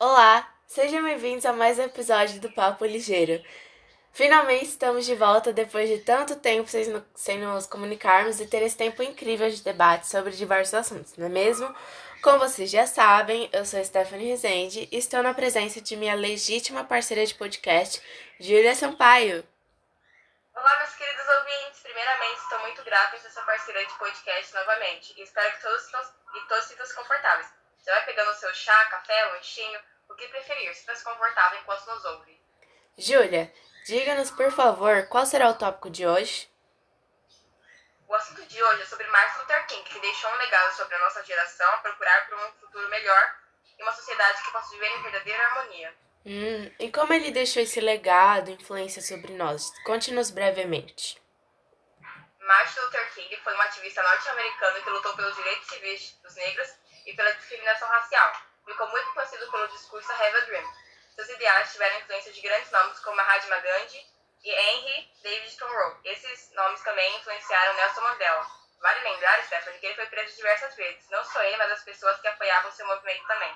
Olá, sejam bem-vindos a mais um episódio do Papo Ligeiro. Finalmente estamos de volta depois de tanto tempo sem, no- sem nos comunicarmos e ter esse tempo incrível de debate sobre diversos assuntos, não é mesmo? Como vocês já sabem, eu sou Stephanie Rezende e estou na presença de minha legítima parceira de podcast, Júlia Sampaio. Olá, meus queridos ouvintes. Primeiramente, estou muito grata por ser sua parceira de podcast novamente e espero que todos e todos sintam-se confortáveis. Você vai pegando o seu chá, café, lanchinho, o que preferir. Sinta-se confortável enquanto nos ouve. Júlia, diga-nos, por favor, qual será o tópico de hoje? O assunto de hoje é sobre Martin Luther King, que deixou um legado sobre a nossa geração a procurar por um futuro melhor e uma sociedade que possa viver em verdadeira harmonia. Hum, e como ele deixou esse legado, influência sobre nós? Conte-nos brevemente. Martin Luther King foi um ativista norte-americano que lutou pelos direitos civis dos negros e pela discriminação racial. Ficou muito conhecido pelo discurso Have a Dream. Seus ideais tiveram influência de grandes nomes como Mahatma Gandhi e Henry David Thoreau. Esses nomes também influenciaram Nelson Mandela. Vale lembrar, Stephanie, que ele foi preso diversas vezes. Não só ele, mas as pessoas que apoiavam seu movimento também.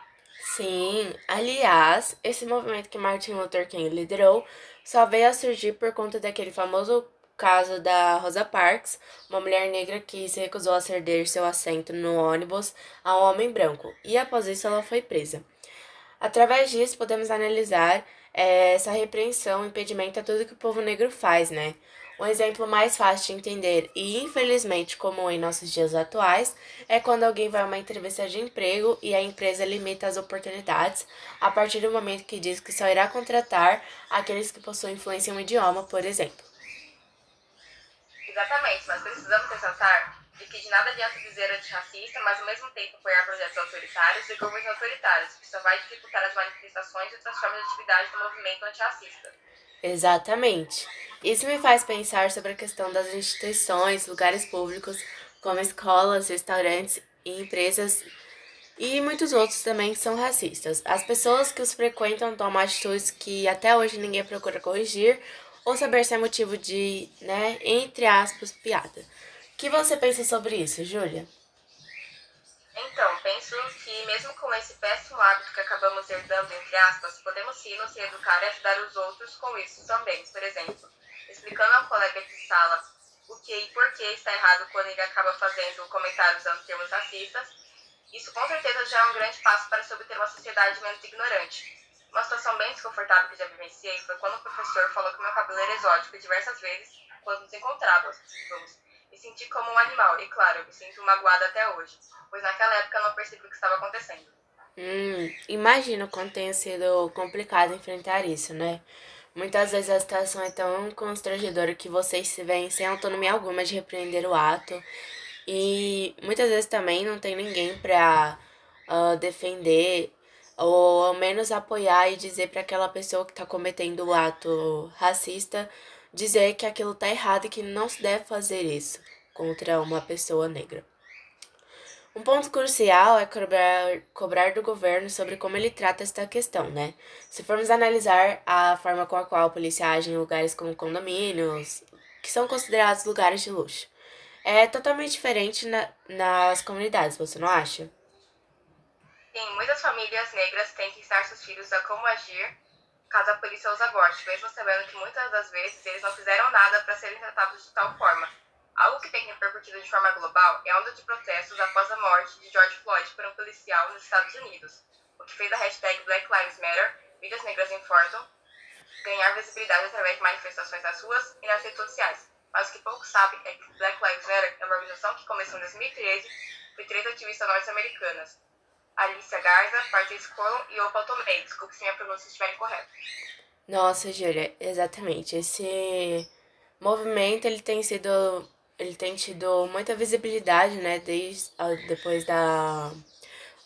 Sim, aliás, esse movimento que Martin Luther King liderou só veio a surgir por conta daquele famoso caso da Rosa Parks, uma mulher negra que se recusou a ceder seu assento no ônibus a um homem branco, e após isso ela foi presa. Através disso, podemos analisar eh, essa repreensão, impedimento a tudo que o povo negro faz, né? Um exemplo mais fácil de entender e infelizmente comum em nossos dias atuais é quando alguém vai a uma entrevista de emprego e a empresa limita as oportunidades a partir do momento que diz que só irá contratar aqueles que possuem influência em um idioma, por exemplo. Exatamente, mas precisamos ressaltar de que de nada adianta dizer antirracista, mas ao mesmo tempo apoiar projetos autoritários e governos autoritários, que só vai dificultar as manifestações e outras formas de atividade do movimento antirracista. Exatamente. Isso me faz pensar sobre a questão das instituições, lugares públicos, como escolas, restaurantes e empresas e muitos outros também que são racistas. As pessoas que os frequentam tomam atitudes que até hoje ninguém procura corrigir ou saber se é motivo de, né, entre aspas, piada. O que você pensa sobre isso, Júlia? Então, penso que mesmo com esse péssimo hábito que acabamos herdando, entre aspas, podemos sim nos reeducar e ajudar os outros com isso também. Por exemplo, explicando ao colega de sala o que e por que está errado quando ele acaba fazendo comentários usando termos racistas, isso com certeza já é um grande passo para se obter uma sociedade menos ignorante. Uma situação bem desconfortável que já vivenciei foi quando o professor falou que meu cabelo era exótico diversas vezes quando nos encontrávamos. Me senti como um animal, e claro, me sinto magoada até hoje, pois naquela época não percebi o que estava acontecendo. Hum, imagino quanto tenha sido complicado enfrentar isso, né? Muitas vezes a situação é tão constrangedora que vocês se veem sem autonomia alguma de repreender o ato. E muitas vezes também não tem ninguém pra ah, defender ou ao menos apoiar e dizer pra aquela pessoa que tá cometendo o ato racista dizer que aquilo tá errado e que não se deve fazer isso contra uma pessoa negra. Um ponto crucial é cobrar, cobrar do governo sobre como ele trata esta questão, né? Se formos analisar a forma com a qual a polícia age em lugares como condomínios, que são considerados lugares de luxo, é totalmente diferente na- nas comunidades, você não acha? Sim, muitas famílias negras têm que ensinar seus filhos a como agir caso a polícia os aborte, mesmo sabendo que muitas das vezes eles não fizeram nada para serem tratados de tal forma. Algo que tem repercutido de forma global é a onda de protestos após a morte de George Floyd por um policial nos Estados Unidos, o que fez a hashtag Black Lives Matter, Vidas Negras Importam, ganhar visibilidade através de manifestações nas ruas e nas redes sociais. Mas o que poucos sabem é que Black Lives Matter é uma organização que começou em 2013 por três ativistas norte-americanas, Alicia Garza, Patrice Colon e Opal Tomei. Desculpe se minha pronúncia estiver incorreta. Nossa, Júlia, exatamente. Esse movimento ele tem sido, ele tem tido muita visibilidade, né, desde a- depois da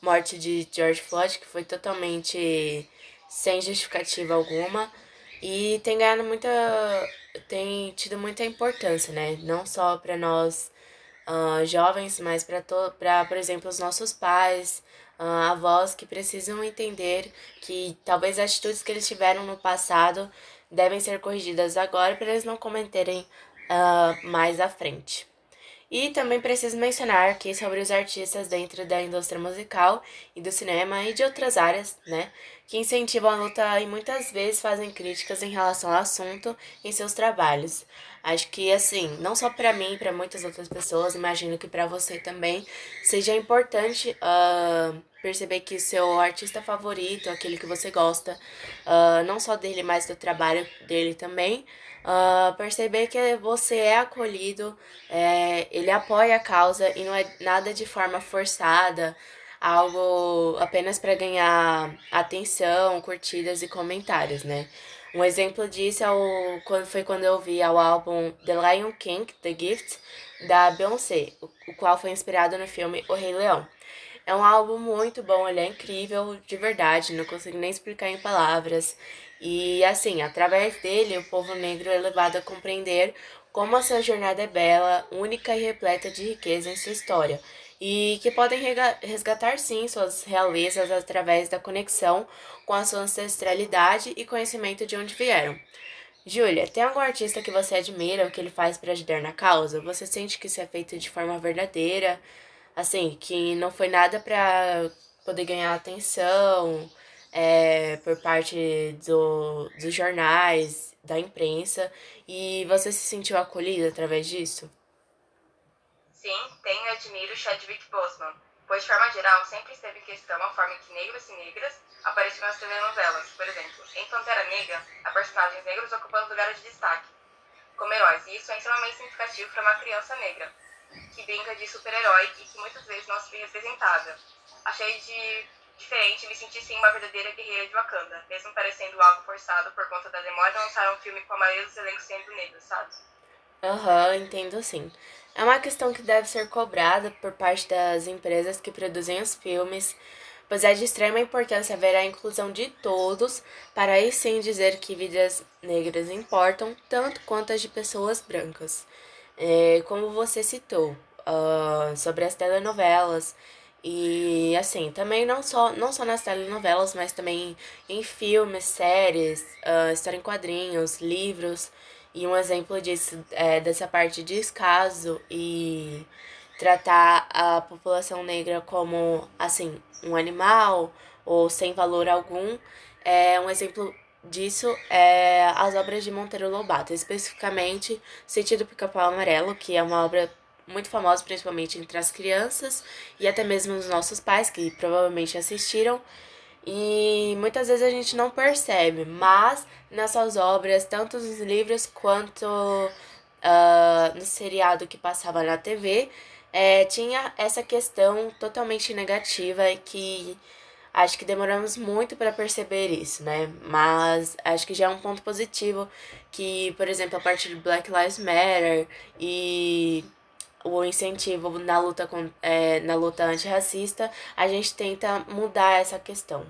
morte de George Floyd, que foi totalmente sem justificativa alguma, e tem ganhado muita, tem tido muita importância, né, não só para nós ah, jovens, mas para, por exemplo, os nossos pais, ah, avós que precisam entender que talvez atitudes que eles tiveram no passado devem ser corrigidas agora para eles não cometerem ah, mais à frente. E também preciso mencionar aqui sobre os artistas dentro da indústria musical e do cinema e de outras áreas, né, que incentivam a luta e muitas vezes fazem críticas em relação ao assunto em seus trabalhos. Acho que assim, não só para mim, para muitas outras pessoas, imagino que para você também seja importante uh, perceber que seu artista favorito, aquele que você gosta, uh, não só dele, mas do trabalho dele também, uh, perceber que você é acolhido, é, ele apoia a causa e não é nada de forma forçada, algo apenas para ganhar atenção, curtidas e comentários, né? Um exemplo disso é o, quando, foi quando eu vi o álbum The Lion King, The Gift, da Beyoncé, o, qual foi inspirado no filme O Rei Leão. É um álbum muito bom, ele é incrível de verdade, não consigo nem explicar em palavras. E assim, através dele, o povo negro é levado a compreender como a sua jornada é bela, única e repleta de riqueza em sua história, e que podem resgatar sim suas realezas através da conexão com a sua ancestralidade e conhecimento de onde vieram. Júlia, tem algum artista que você admira o que ele faz para ajudar na causa? Você sente que isso é feito de forma verdadeira? Assim, que não foi nada para poder ganhar atenção é, por parte do, dos jornais, da imprensa, e você se sentiu acolhida através disso? Sim, tenho e admiro Chadwick Boseman, pois de forma geral sempre esteve em questão a forma que negros e negras apareciam nas telenovelas. Por exemplo, em Pantera Negra, há personagens negros ocupando lugares de destaque, como heróis, e isso é extremamente significativo para uma criança negra que brinca de super-herói e que muitas vezes não se vê representada. Achei de diferente me senti sim uma verdadeira guerreira de Wakanda, mesmo parecendo algo forçado por conta da demora de lançar um filme com a maioria dos elencos sendo negros, sabe? Aham, uhum, entendo sim. É uma questão que deve ser cobrada por parte das empresas que produzem os filmes, pois é de extrema importância ver a inclusão de todos, para aí sim dizer que vidas negras importam tanto quanto as de pessoas brancas. É, como você citou, uh, sobre as telenovelas. E assim, também não só, não só nas telenovelas, mas também em filmes, séries, uh, história em quadrinhos, livros. E um exemplo disso é dessa parte de descaso e tratar a população negra como assim, um animal ou sem valor algum. É um exemplo disso é as obras de Monteiro Lobato, especificamente Sentido Pica-Pau Amarelo, que é uma obra muito famosa principalmente entre as crianças e até mesmo os nossos pais, que provavelmente assistiram. E muitas vezes a gente não percebe, mas nessas obras, tanto nos livros quanto uh, no seriado que passava na TV, é, tinha essa questão totalmente negativa que Acho que demoramos muito para perceber isso, né? Mas acho que já é um ponto positivo que, por exemplo, a partir de Black Lives Matter e o incentivo na luta, com, é, na luta antirracista, a gente tenta mudar essa questão.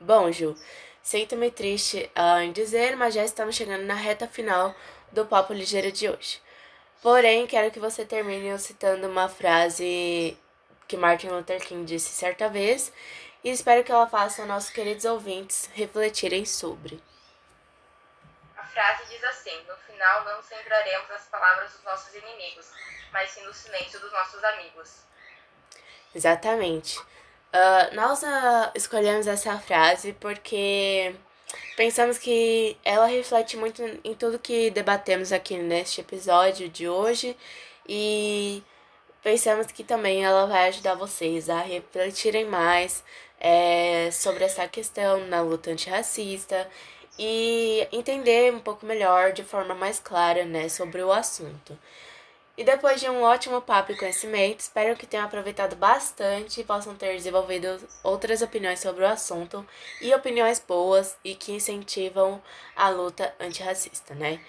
Bom, Ju, sinto-me triste uh, em dizer, mas já estamos chegando na reta final do Papo Ligeiro de hoje. Porém, quero que você termine citando uma frase que Martin Luther King disse certa vez e espero que ela faça nossos queridos ouvintes refletirem sobre. A frase diz assim: No final, não lembraremos as palavras dos nossos inimigos, mas sim no silêncio dos nossos amigos. Exatamente. Uh, nós uh, escolhemos essa frase porque pensamos que ela reflete muito em tudo que debatemos aqui neste episódio de hoje e pensamos que também ela vai ajudar vocês a refletirem mais é, sobre essa questão na luta antirracista e entender um pouco melhor, de forma mais clara, né, sobre o assunto. E depois de um ótimo papo e conhecimento, espero que tenham aproveitado bastante e possam ter desenvolvido outras opiniões sobre o assunto e opiniões boas e que incentivam a luta antirracista, né?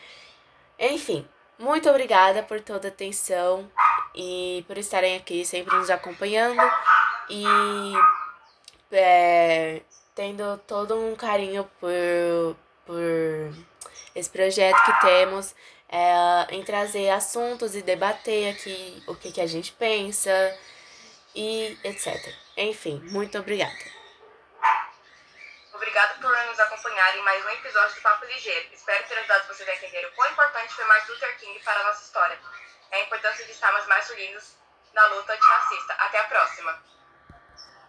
Enfim, muito obrigada por toda a atenção e por estarem aqui sempre nos acompanhando e é, tendo todo um carinho por, por esse projeto que temos, é, em trazer assuntos e debater aqui o que, que a gente pensa e etc. Enfim, muito obrigada. Obrigado por nos acompanhar em mais um episódio do Papo Ligeiro. Espero ter ajudado vocês a entender o quão importante foi Martin Luther King para a nossa história. é a importância de estarmos mais unidos na luta antirracista. Até a próxima!